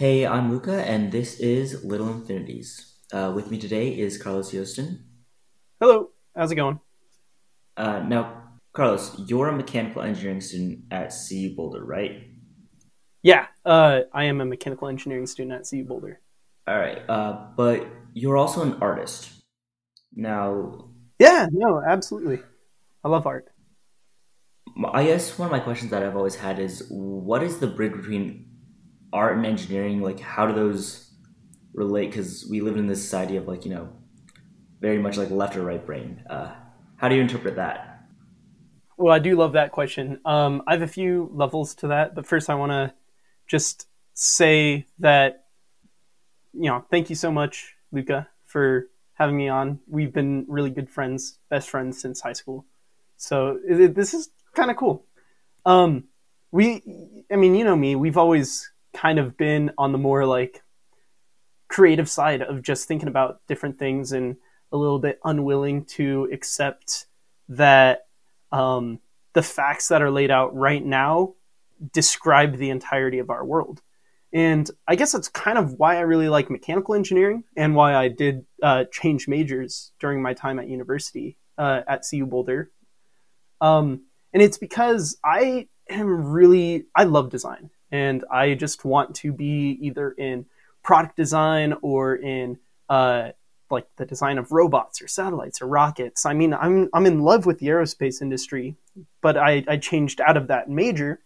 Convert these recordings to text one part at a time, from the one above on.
Hey, I'm Luca, and this is Little Infinities. Uh, with me today is Carlos Yostin. Hello, how's it going? Uh, now, Carlos, you're a mechanical engineering student at CU Boulder, right? Yeah, uh, I am a mechanical engineering student at CU Boulder. All right, uh, but you're also an artist. Now, Yeah, no, absolutely. I love art. I guess one of my questions that I've always had is what is the bridge between art and engineering? Like, how do those relate? Because we live in this society of, like, you know, very much like left or right brain. Uh, how do you interpret that? Well, I do love that question. Um, I have a few levels to that, but first I want to just say that, you know, thank you so much, Luca, for having me on. We've been really good friends, best friends since high school. So it, this is kind of cool. Um, we, I mean, you know me, we've always kind of been on the more like creative side of just thinking about different things and a little bit unwilling to accept that um, the facts that are laid out right now describe the entirety of our world. And I guess that's kind of why I really like mechanical engineering and why I did uh, change majors during my time at university uh, at CU Boulder. Um, and it's because I am really, I love design and I just want to be either in product design or in uh, like the design of robots or satellites or rockets. I mean, I'm I'm in love with the aerospace industry, but I, I changed out of that major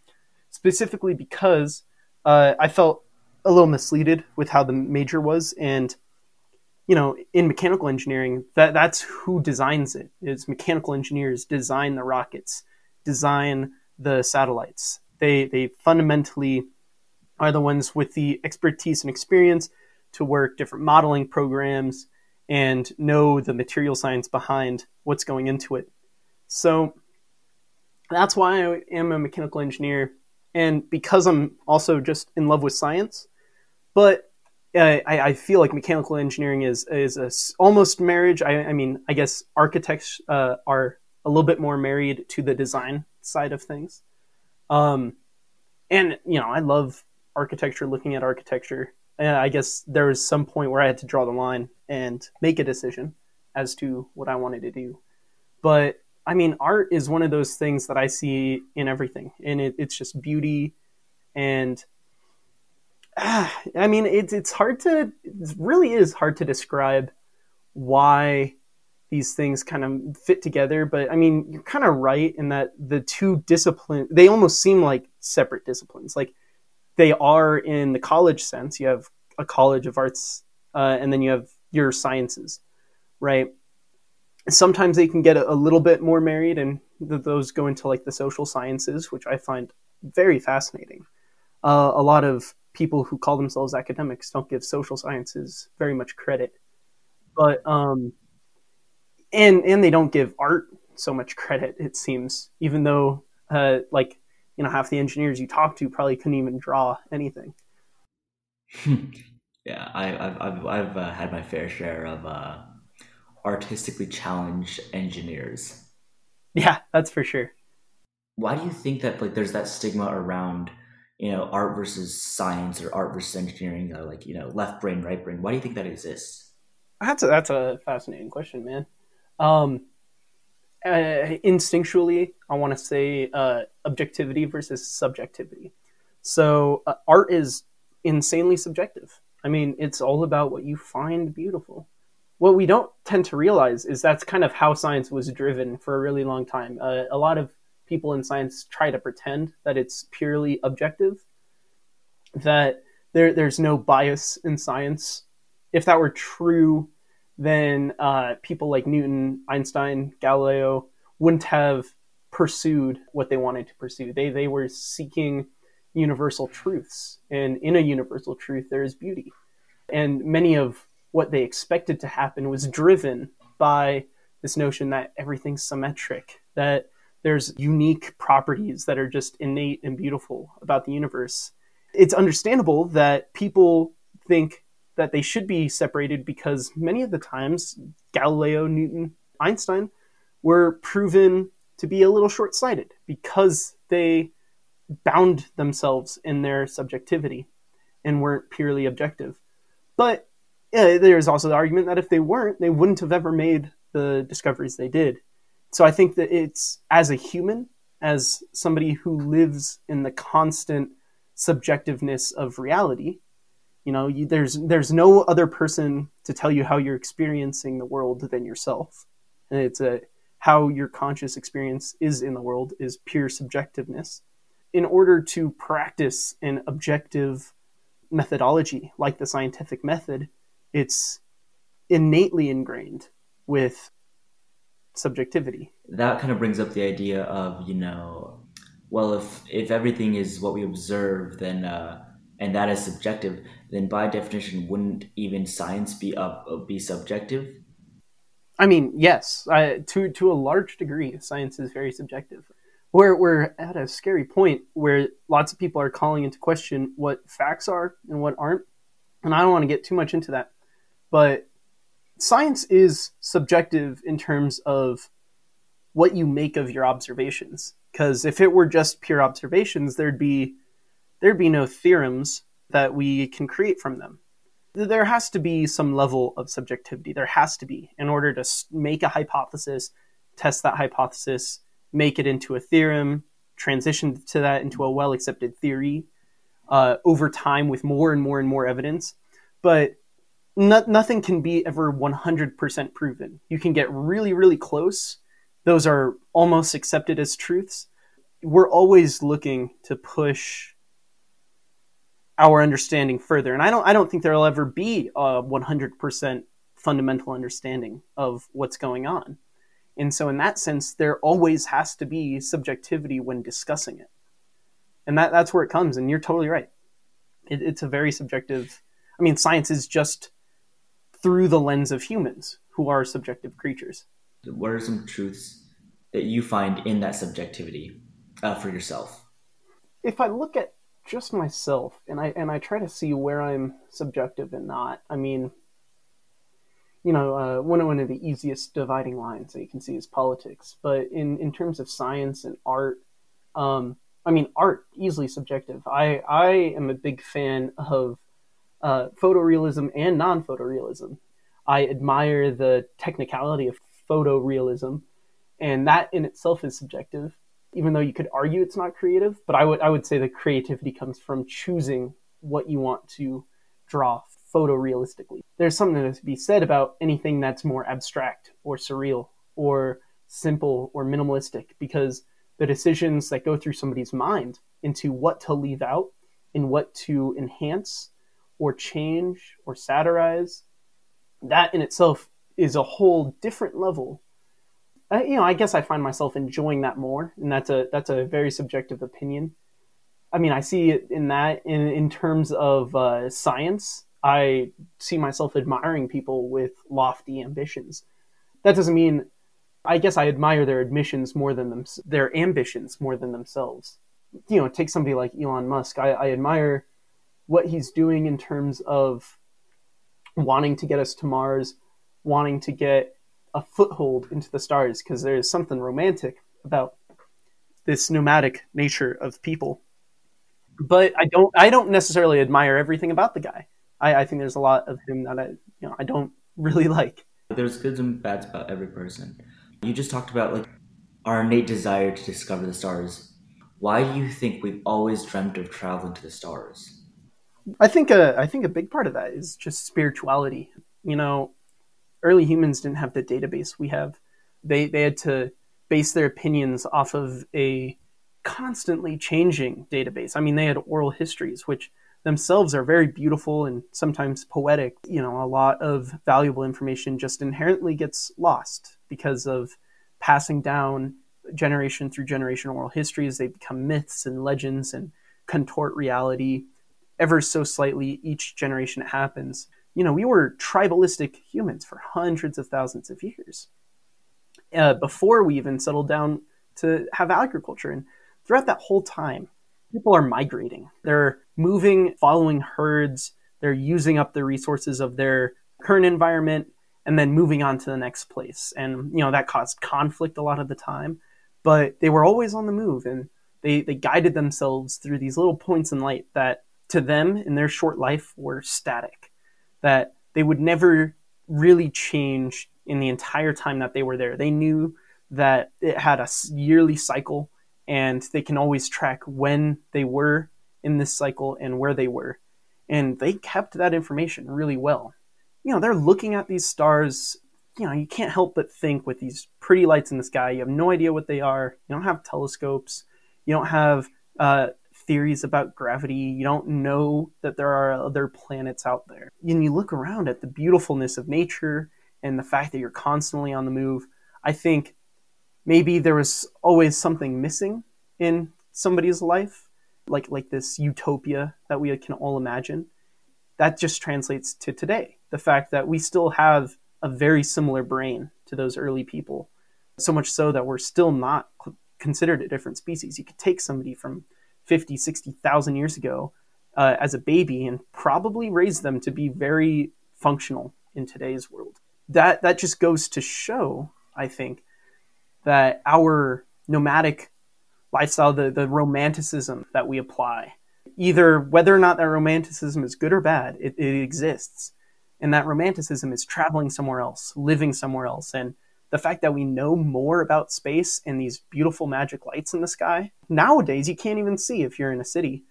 specifically because uh, I felt a little misleaded with how the major was, and you know, in mechanical engineering, that that's who designs it. Is mechanical engineers design the rockets, design the satellites. They they fundamentally are the ones with the expertise and experience to work different modeling programs and know the material science behind what's going into it. So that's why I am a mechanical engineer, and because I'm also just in love with science. But uh, I, I feel like mechanical engineering is is a almost marriage. I, I mean, I guess architects uh, are a little bit more married to the design side of things. Um, and you know, I love architecture, looking at architecture. And I guess there was some point where I had to draw the line and make a decision as to what I wanted to do. But I mean, art is one of those things that I see in everything, and it, it's just beauty. And ah, I mean, it's it's hard to, it really is hard to describe why these things kind of fit together. But I mean, you're kind of right in that the two disciplines they almost seem like separate disciplines. Like they are in the college sense. You have a college of arts, uh, and then you have your sciences, right? Sometimes they can get a, a little bit more married, and th- those go into like the social sciences, which I find very fascinating. Uh, a lot of people who call themselves academics don't give social sciences very much credit, but um, and and they don't give art so much credit. It seems, even though uh, like you know half the engineers you talk to probably couldn't even draw anything. yeah, I, I've I've, I've uh, had my fair share of uh, artistically challenged engineers. Yeah, that's for sure. Why do you think that like there's that stigma around you know art versus science or art versus engineering or like you know left brain right brain? Why do you think that exists? That's a, that's a fascinating question, man. Um, uh, instinctually, I want to say uh, objectivity versus subjectivity. So, uh, art is insanely subjective. I mean, it's all about what you find beautiful. What we don't tend to realize is that's kind of how science was driven for a really long time. Uh, a lot of people in science try to pretend that it's purely objective, that there, there's no bias in science. If that were true, then uh, people like Newton, Einstein, Galileo wouldn't have pursued what they wanted to pursue. They they were seeking universal truths, and in a universal truth there is beauty. And many of what they expected to happen was driven by this notion that everything's symmetric, that there's unique properties that are just innate and beautiful about the universe. It's understandable that people think that they should be separated because many of the times Galileo, Newton, Einstein were proven to be a little short sighted because they bound themselves in their subjectivity. and weren't purely objective. But uh, yeah, there's also the argument that if they weren't, they wouldn't have ever made the discoveries they did. So I think that it's as a human, as somebody who lives in the constant subjectiveness of reality, you know, you, there's there's no other person to tell you how you're experiencing the world than yourself, and it's a how your conscious experience is in the world is pure subjectiveness. In order to practice an objective methodology like the scientific method, it's innately ingrained with subjectivity. That kind of brings up the idea of, you know, well, if if everything is what we observe, then uh, and that is subjective, then by definition, wouldn't even science be up be subjective? I mean, yes, to to a large degree, science is very subjective. We're we're at a scary point where lots of people are calling into question what facts are and what aren't, and I don't want to get too much into that, but science is subjective in terms of what you make of your observations. Because if it were just pure observations, there'd be there'd be no theorems that we can create from them. There has to be some level of subjectivity. There has to be in order to make a hypothesis, test that hypothesis, make it into a theorem, transition to that into a well accepted theory uh, over time with more and more and more evidence. But no, nothing can be ever 100% proven. You can get really, really close. Those are almost accepted as truths. We're always looking to push our understanding further. And I don't, I don't think there'll ever be a 100% fundamental understanding of what's going on. And so, in that sense, there always has to be subjectivity when discussing it. And that, that's where it comes. And you're totally right. It, it's a very subjective. I mean, science is just through the lens of humans who are subjective creatures. What are some truths that you find in that subjectivity uh, for yourself? If I look at just myself and I and I try to see where I'm subjective and not, I mean, you know, uh, one one of the easiest dividing lines that you can see is politics. But in in terms of science and art, um, I mean, art easily subjective. I I am a big fan of uh, photorealism and non-photorealism. I admire the technicality of photorealism, and that in itself is subjective. Even though you could argue it's not creative, but I would I would say the creativity comes from choosing what you want to draw photorealistically. There's something that to be said about anything that's more abstract or surreal or simple or minimalistic because the decisions that go through somebody's mind into what to leave out and what to enhance or change or satirize, that in itself is a whole different level. Uh, you know, I guess I find myself enjoying that more, and that's a that's a very subjective opinion. I mean, I see it in that in in terms of uh, science. I see myself admiring people with lofty ambitions. That doesn't mean, I guess, I admire their admissions more than them, their ambitions more than themselves. You know, take somebody like Elon Musk. I, I admire what he's doing in terms of wanting to get us to Mars, wanting to get a foothold into the stars, because there's something romantic about this nomadic nature of people. But I don't I don't necessarily admire everything about the guy. I, I think there's a lot of him that I you know I don't really like. There's goods and bads about every person. You just talked about like our innate desire to discover the stars. Why do you think we've always dreamt of traveling to the stars? I think a I think a big part of that is just spirituality. You know, early humans didn't have the database we have. They they had to base their opinions off of a constantly changing database. I mean, they had oral histories, which themselves are very beautiful and sometimes poetic. You know, a lot of valuable information just inherently gets lost because of passing down generation through generation oral histories. They become myths and legends and contort reality ever so slightly each generation it happens. You know, we were tribalistic humans for hundreds of thousands of years uh, before we even settled down to have agriculture. And throughout that whole time, people are migrating. They're moving, following herds. They're using up the resources of their current environment and then moving on to the next place. And, you know, that caused conflict a lot of the time, but they were always on the move and they, they guided themselves through these little points in light that to them in their short life were static, that they would never really change in the entire time that they were there. They knew that it had a yearly cycle and they can always track when they were in this cycle and where they were. And they kept that information really well. You know, they're looking at these stars. You know, you can't help but think with these pretty lights in the sky, you have no idea what they are. You don't have telescopes. You don't have uh, theories about gravity. You don't know that there are other planets out there. And you look around at the beautifulness of nature and the fact that you're constantly on the move. I think maybe there was always something missing in somebody's life, like like this utopia that we can all imagine. That just translates to today. The fact that we still have a very similar brain to those early people, so much so that we're still not considered a different species. You could take somebody from 50, 60,000 years ago uh, as a baby and probably raised them to be very functional in today's world. That that just goes to show, I think, that our nomadic lifestyle, the, the romanticism that we apply, either whether or not that romanticism is good or bad, it, it exists. And that romanticism is traveling somewhere else, living somewhere else. And the fact that we know more about space and these beautiful magic lights in the sky, nowadays you can't even see if you're in a city.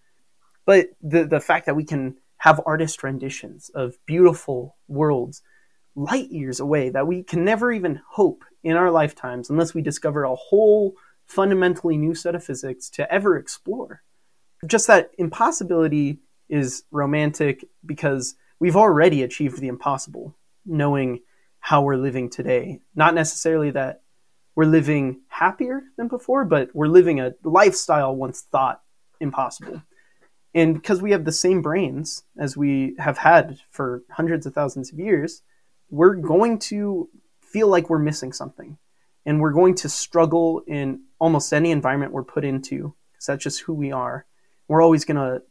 But the, the fact that we can have artist renditions of beautiful worlds light years away that we can never even hope in our lifetimes unless we discover a whole fundamentally new set of physics to ever explore. Just that impossibility is romantic because we've already achieved the impossible, knowing how we're living today. Not necessarily that we're living happier than before, but we're living a lifestyle once thought impossible. And because we have the same brains as we have had for hundreds of thousands of years, we're going to feel like we're missing something. And we're going to struggle in almost any environment we're put into because that's just who we are. We're always going to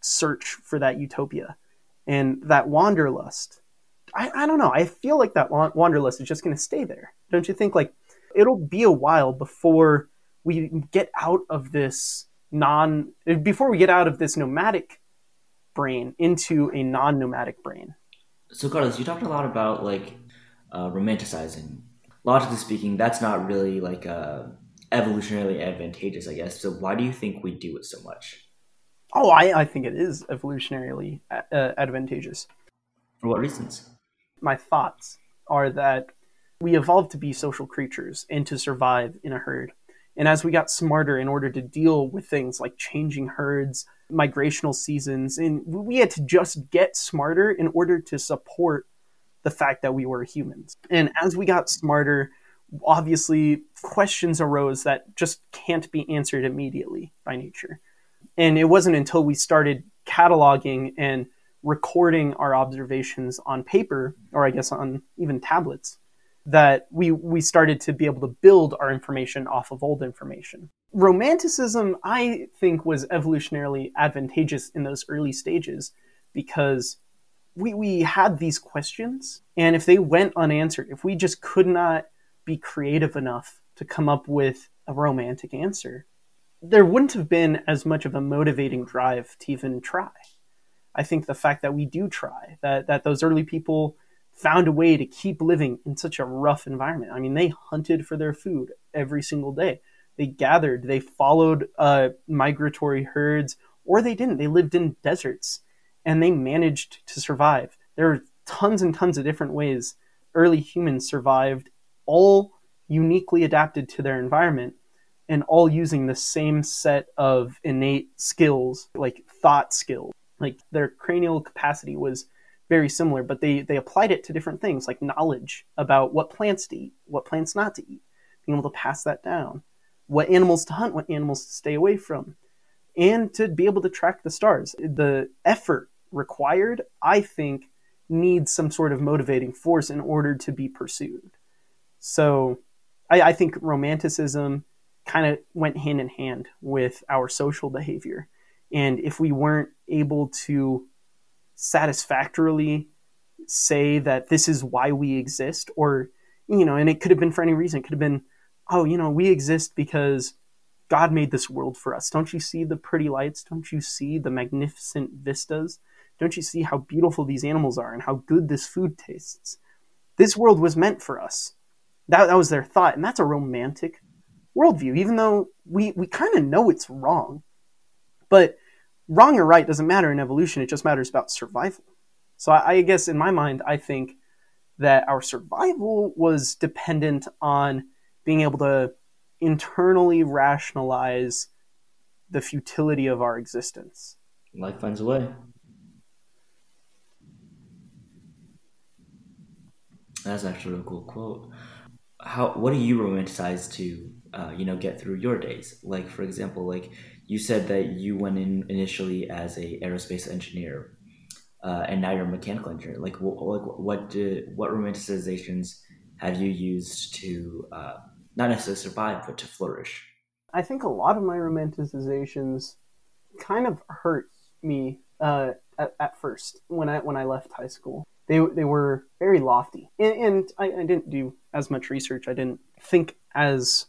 search for that utopia and that wanderlust. I, I don't know. I feel like that wanderlust is just going to stay there. Don't you think? Like, it'll be a while before we get out of this non, before we get out of this nomadic brain into a non nomadic brain. So, Carlos, you talked a lot about like uh, romanticizing. Logically speaking, that's not really like uh, evolutionarily advantageous, I guess. So, why do you think we do it so much? Oh, I, I think it is evolutionarily uh, advantageous. For what reasons? My thoughts are that we evolved to be social creatures and to survive in a herd. And as we got smarter in order to deal with things like changing herds, migrational seasons, and we had to just get smarter in order to support the fact that we were humans. And as we got smarter, obviously questions arose that just can't be answered immediately by nature. And it wasn't until we started cataloging and recording our observations on paper, or I guess on even tablets, that we we started to be able to build our information off of old information. Romanticism, I think, was evolutionarily advantageous in those early stages because we we had these questions, and if they went unanswered, if we just could not be creative enough to come up with a romantic answer, there wouldn't have been as much of a motivating drive to even try. I think the fact that we do try, that that those early people found a way to keep living in such a rough environment. I mean, they hunted for their food every single day. They gathered, they followed uh, migratory herds, or they didn't. They lived in deserts and they managed to survive. There are tons and tons of different ways early humans survived, all uniquely adapted to their environment and all using the same set of innate skills, like thought skills. Like their cranial capacity was very similar, but they, they applied it to different things like knowledge about what plants to eat, what plants not to eat, being able to pass that down, what animals to hunt, what animals to stay away from, and to be able to track the stars. The effort required, I think, needs some sort of motivating force in order to be pursued. So I, I think romanticism kind of went hand in hand with our social behavior. And if we weren't able to satisfactorily say that this is why we exist or you know and it could have been for any reason it could have been oh you know we exist because God made this world for us. Don't you see the pretty lights? Don't you see the magnificent vistas? Don't you see how beautiful these animals are and how good this food tastes? This world was meant for us. That, that was their thought, and that's a romantic worldview, even though we, we kind of know it's wrong. But wrong or right doesn't matter in evolution, it just matters about survival. So I, I guess in my mind, I think that our survival was dependent on being able to internally rationalize the futility of our existence. Life finds a way. That's actually a cool quote. How what do you romanticize to uh, you know get through your days? Like for example, like you said that you went in initially as a aerospace engineer, uh, and now you're a mechanical engineer. Like what like what what romanticizations have you used to uh, not necessarily survive but to flourish? I think a lot of my romanticizations kind of hurt me uh, at, at first when I when I left high school they they were very lofty, and, and I, I, didn't do as much research. I didn't think as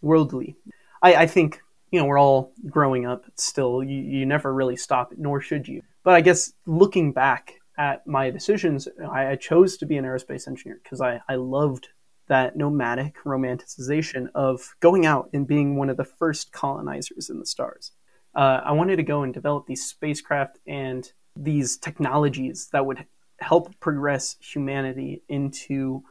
worldly. I, I think you know we're all growing up still. You you never really stop, nor should you. But I guess looking back at my decisions, I, I chose to be an aerospace engineer because I, I loved that nomadic romanticization of going out and being one of the first colonizers in the stars. Uh, I wanted to go and develop these spacecraft and these technologies that would help progress humanity into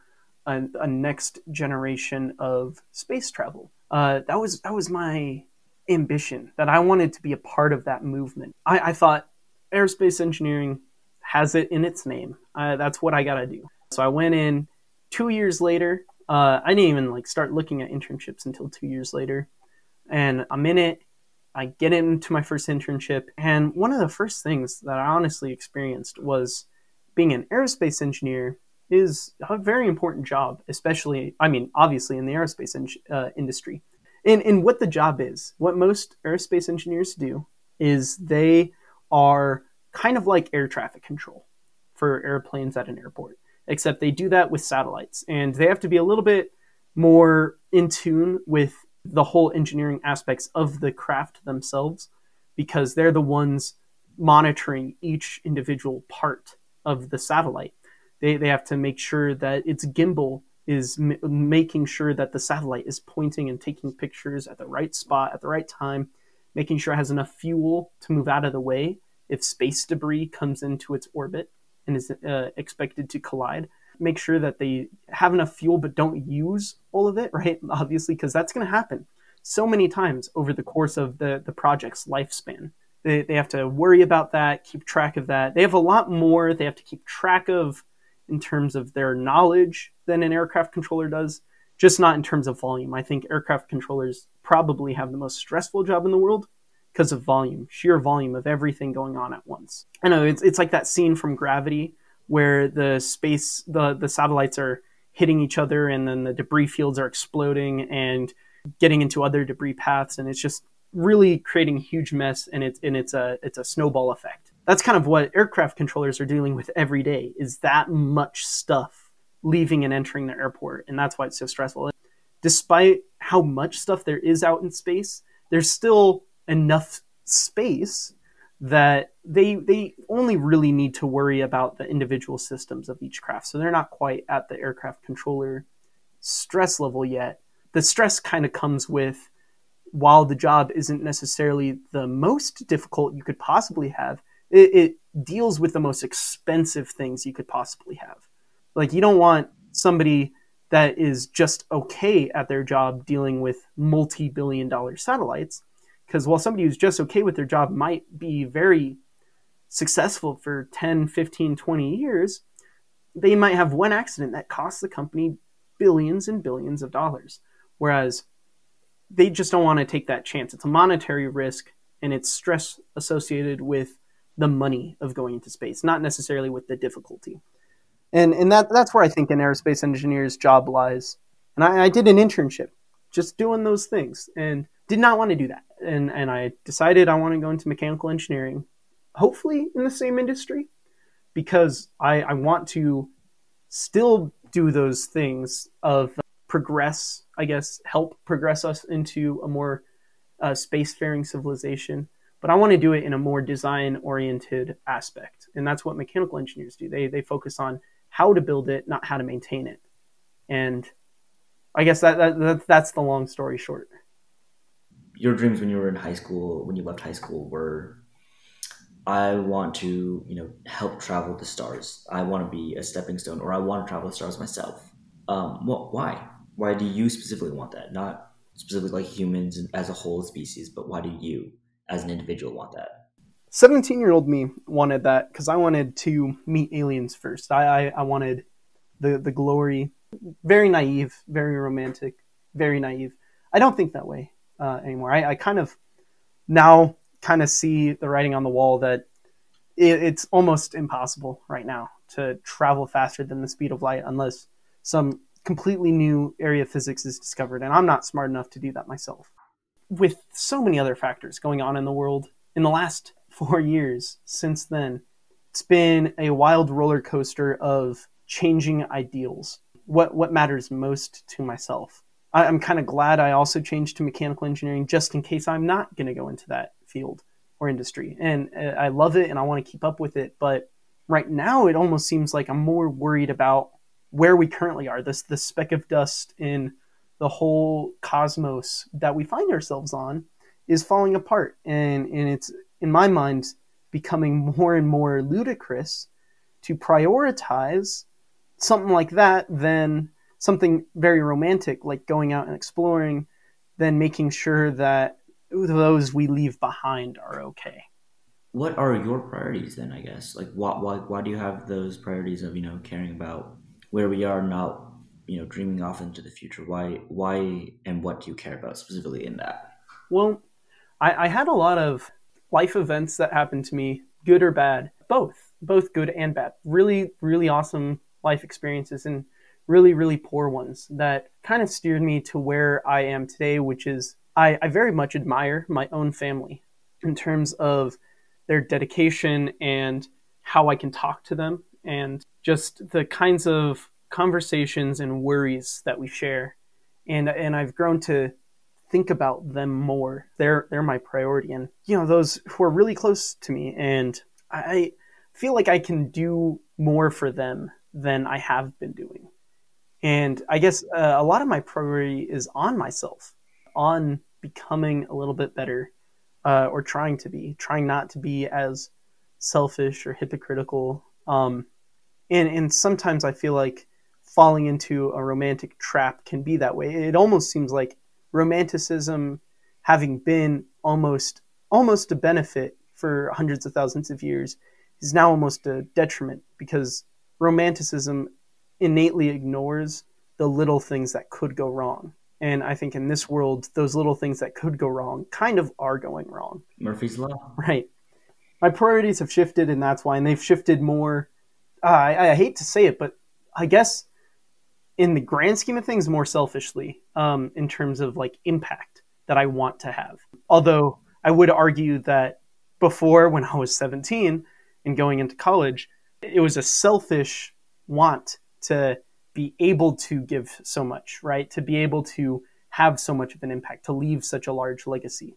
a, a next generation of space travel. Uh, that was that was my ambition that I wanted to be a part of that movement. I, I thought aerospace engineering has it in its name. Uh, that's what I got to do. So I went in. Two years later, uh, I didn't even like start looking at internships until two years later, and I'm in it. I get into my first internship, and one of the first things that I honestly experienced was being an aerospace engineer is a very important job, especially, I mean, obviously in the aerospace en- uh, industry. And, and what the job is, what most aerospace engineers do is they are kind of like air traffic control for airplanes at an airport, except they do that with satellites. And they have to be a little bit more in tune with the whole engineering aspects of the craft themselves because they're the ones monitoring each individual part of the satellite. They, they have to make sure that its gimbal is m- making sure that the satellite is pointing and taking pictures at the right spot at the right time, making sure it has enough fuel to move out of the way if space debris comes into its orbit and is uh, expected to collide. Make sure that they have enough fuel but don't use all of it, right? Obviously, because that's going to happen so many times over the course of the, the project's lifespan. They, they have to worry about that, keep track of that. They have a lot more they have to keep track of in terms of their knowledge than an aircraft controller does, just not in terms of volume. I think aircraft controllers probably have the most stressful job in the world because of volume, sheer volume of everything going on at once. I know it's, it's like that scene from Gravity where the space, the, the satellites are hitting each other and then the debris fields are exploding and getting into other debris paths. And it's just really creating a huge mess and it's and it's a it's a snowball effect. That's kind of what aircraft controllers are dealing with every day is that much stuff leaving and entering the airport and that's why it's so stressful. Despite how much stuff there is out in space, there's still enough space that they they only really need to worry about the individual systems of each craft. So they're not quite at the aircraft controller stress level yet. The stress kind of comes with while the job isn't necessarily the most difficult you could possibly have, it, it, deals with the most expensive things you could possibly have. Like, you don't want somebody that is just okay at their job dealing with multi billion dollar satellites. Because while somebody who's just okay with their job might be very successful for 10, 15, 20 years, they might have one accident that costs the company billions and billions of dollars. Whereas they just don't want to take that chance. It's a monetary risk and it's stress associated with the money of going into space, not necessarily with the difficulty. And and that that's where I think an aerospace engineer's job lies. And I, I did an internship just doing those things and did not want to do that. And and I decided I want to go into mechanical engineering, hopefully in the same industry, because I, I want to still do those things of progress, I guess, help progress us into a more uh, spacefaring civilization, but I want to do it in a more design oriented aspect. And that's what mechanical engineers do. They, they focus on how to build it, not how to maintain it. And I guess that, that, that that's the long story short. Your dreams when you were in high school, when you left high school, were I want to, you know, help travel the stars. I want to be a stepping stone, or I want to travel the stars myself. Um, what? Why? Why do you specifically want that? Not specifically like humans as a whole species, but why do you, as an individual, want that? 17 year old me wanted that because I wanted to meet aliens first. I, I, I, wanted the, the glory. Very naive, very romantic, very naive. I don't think that way uh, anymore. I, I kind of now kind of see the writing on the wall that it, it's almost impossible right now to travel faster than the speed of light unless some completely new area of physics is discovered. And I'm not smart enough to do that myself. With so many other factors going on in the world in the last four years since then, it's been a wild roller coaster of changing ideals. What what matters most to myself. I, I'm kind of glad I also changed to mechanical engineering just in case I'm not going to go into that field or industry. And uh, I love it and I want to keep up with it. But right now, it almost seems like I'm more worried about where we currently are, this the speck of dust in the whole cosmos that we find ourselves on is falling apart. And, and it's, in my mind, becoming more and more ludicrous to prioritize something like that than something very romantic, like going out and exploring, than making sure that those we leave behind are okay. What are your priorities then? I guess like why why why do you have those priorities of you know caring about where we are, not you know dreaming off into the future? Why why and what do you care about specifically in that? Well, I, I had a lot of life events that happened to me, good or bad, both both good and bad. Really really awesome life experiences and really really poor ones that kind of steered me to where I am today, which is I, I very much admire my own family in terms of their dedication and how I can talk to them and just the kinds of conversations and worries that we share. And and I've grown to think about them more. They're they're my priority and you know those who are really close to me and I feel like I can do more for them than I have been doing. And I guess uh, a lot of my priority is on myself on becoming a little bit better uh, or trying to be, trying not to be as selfish or hypocritical. Um, and, and sometimes I feel like falling into a romantic trap can be that way. It almost seems like romanticism, having been almost almost a benefit for hundreds of thousands of years, is now almost a detriment because romanticism innately ignores the little things that could go wrong. And I think in this world, those little things that could go wrong kind of are going wrong. Murphy's Law. Right. My priorities have shifted, and that's why. And they've shifted more. Uh, I, I, hate to say it, but I guess in the grand scheme of things, more selfishly, um, in terms of like impact that I want to have. Although I would argue that before, when I was 17 and going into college, it was a selfish want to be able to give so much, right? To be able to have so much of an impact, to leave such a large legacy.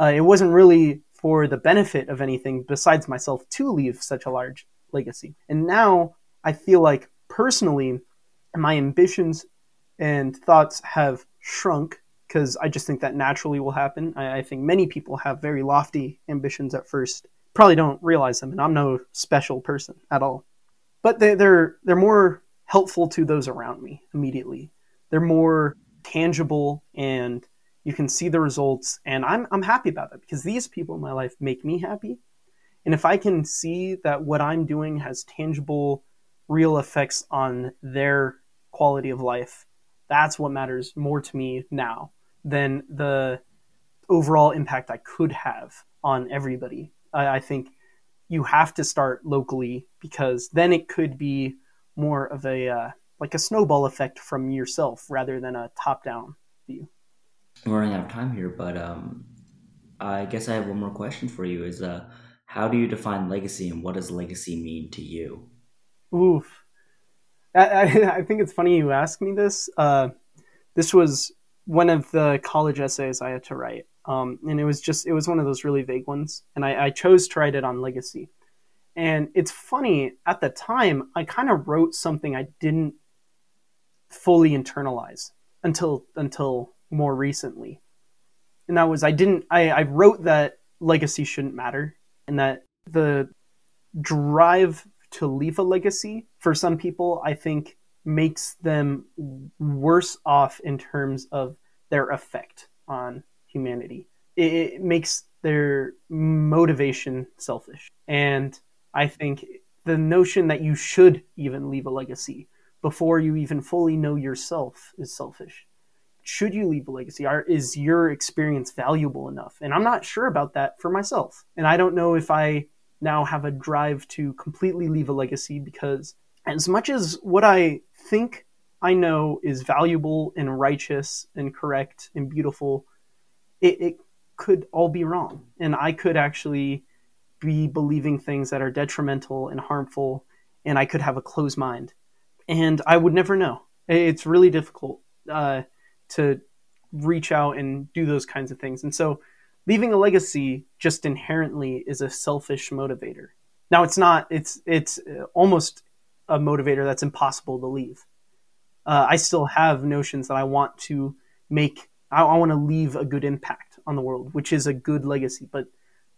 Uh, it wasn't really for the benefit of anything besides myself to leave such a large legacy. And now I feel like personally, my ambitions and thoughts have shrunk because I just think that naturally will happen. I, I, think many people have very lofty ambitions at first, probably don't realize them, and I'm no special person at all. But they, they're they're more helpful to those around me immediately. They're more tangible and you can see the results and I'm I'm happy about that because these people in my life make me happy. And if I can see that what I'm doing has tangible real effects on their quality of life, that's what matters more to me now than the overall impact I could have on everybody. I, I think you have to start locally because then it could be more of a uh, like a snowball effect from yourself rather than a top down view. We're running out of time here, but um, I guess I have one more question for you: Is uh, how do you define legacy, and what does legacy mean to you? Oof, I, I, think it's funny you ask me this. Uh, this was one of the college essays I had to write. um, and it was just it was one of those really vague ones, and I, I chose to write it on legacy. And it's funny at the time I kind of wrote something I didn't fully internalize until until more recently, and that was I didn't I, I wrote that legacy shouldn't matter and that the drive to leave a legacy for some people I think makes them worse off in terms of their effect on humanity. It, it makes their motivation selfish. And I think the notion that you should even leave a legacy before you even fully know yourself is selfish. Should you leave a legacy? Are, is your experience valuable enough? And I'm not sure about that for myself. And I don't know if I now have a drive to completely leave a legacy because, as much as what I think I know is valuable and righteous and correct and beautiful, it, it could all be wrong. And I could actually be believing things that are detrimental and harmful, and I could have a closed mind. And I would never know. It's really difficult uh, to reach out and do those kinds of things. And so, leaving a legacy just inherently is a selfish motivator. Now, it's not. It's it's almost a motivator that's impossible to leave. Uh, I still have notions that I want to make. I, I want to leave a good impact on the world, which is a good legacy. But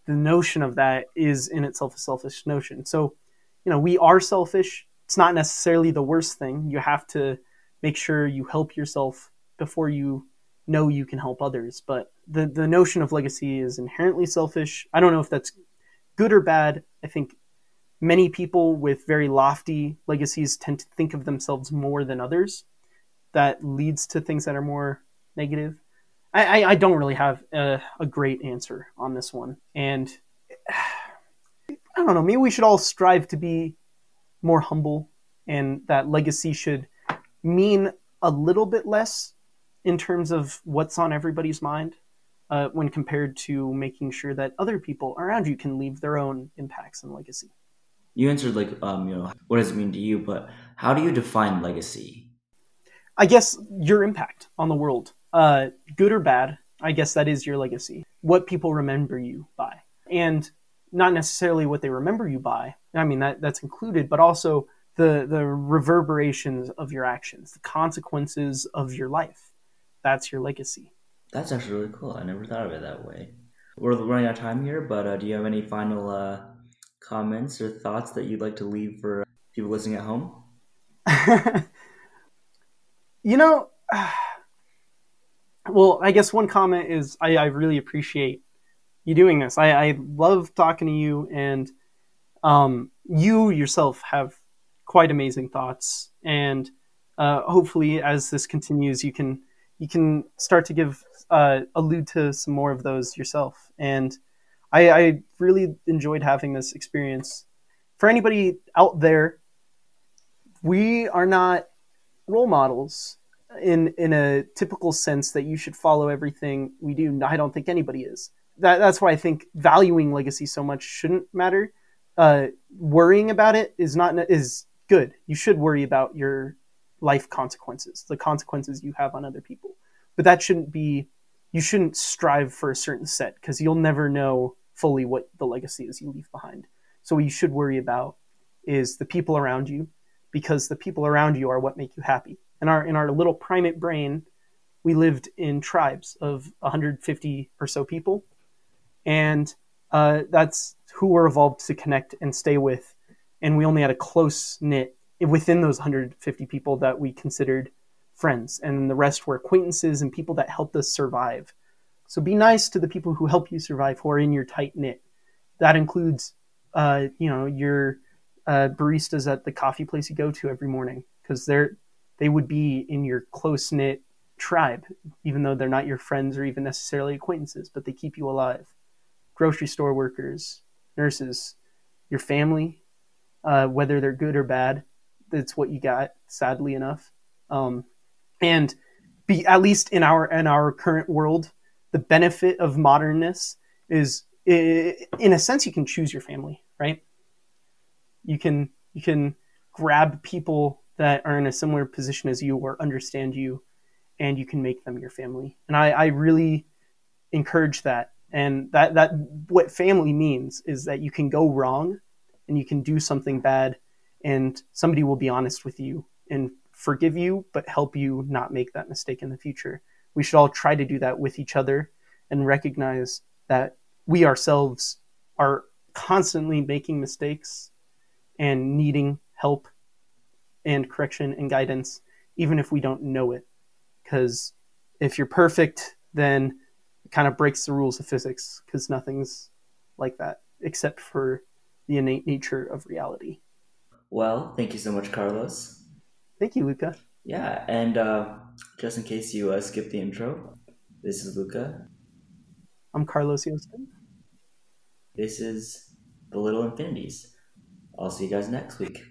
the notion of that is in itself a selfish notion. So, you know, we are selfish. It's not necessarily the worst thing. You have to make sure you help yourself before you know you can help others. But the, the notion of legacy is inherently selfish. I don't know if that's good or bad. I think many people with very lofty legacies tend to think of themselves more than others. That leads to things that are more negative. I, I don't really have a, a, great answer on this one. And I don't know, maybe we should all strive to be more humble and that legacy should mean a little bit less in terms of what's on everybody's mind uh, when compared to making sure that other people around you can leave their own impacts and legacy. You answered like, um, you know, what does it mean to you? But how do you define legacy? I guess your impact on the world uh, good or bad, I guess that is your legacy. What people remember you by, and not necessarily what they remember you by. I mean that that's included, but also the the reverberations of your actions, the consequences of your life. That's your legacy. That's actually really cool. I never thought of it that way. We're running out of time here, but uh, do you have any final uh, comments or thoughts that you'd like to leave for people listening at home? you know. Well, I guess one comment is I, I really appreciate you doing this. I, I love talking to you, and um, you yourself have quite amazing thoughts. And uh, hopefully, as this continues, you can you can start to give uh, allude to some more of those yourself. And I, I really enjoyed having this experience. For anybody out there, we are not role models in in a typical sense that you should follow everything we do. I don't think anybody is. That that's why I think valuing legacy so much shouldn't matter. Uh, worrying about it is not is good. You should worry about your life consequences, the consequences you have on other people. But that shouldn't be. You shouldn't strive for a certain set because you'll never know fully what the legacy is you leave behind. So what you should worry about is the people around you, because the people around you are what make you happy in our in our little primate brain, we lived in tribes of 150 or so people, and uh, that's who we're evolved to connect and stay with. And we only had a close knit within those 150 people that we considered friends, and the rest were acquaintances and people that helped us survive. So be nice to the people who help you survive, who are in your tight knit. That includes, uh, you know, your uh, baristas at the coffee place you go to every morning because they're they would be in your close knit tribe, even though they're not your friends or even necessarily acquaintances, but they keep you alive. Grocery store workers, nurses, your family, uh, whether they're good or bad, that's what you got. Sadly enough, um, and be at least in our in our current world, the benefit of modernness is, in a sense, you can choose your family, right? You can you can grab people that are in a similar position as you or understand you and you can make them your family. And I, I really encourage that. And that, that what family means is that you can go wrong and you can do something bad and somebody will be honest with you and forgive you, but help you not make that mistake in the future. We should all try to do that with each other and recognize that we ourselves are constantly making mistakes and needing help and correction and guidance, even if we don't know it. Because if you're perfect, then it kind of breaks the rules of physics because nothing's like that except for the innate nature of reality. Well, thank you so much, Carlos. Thank you, Luca. Yeah, and uh, just in case you uh, skipped the intro, this is Luca. I'm Carlos Yosten. This is The Little Infinities. I'll see you guys next week.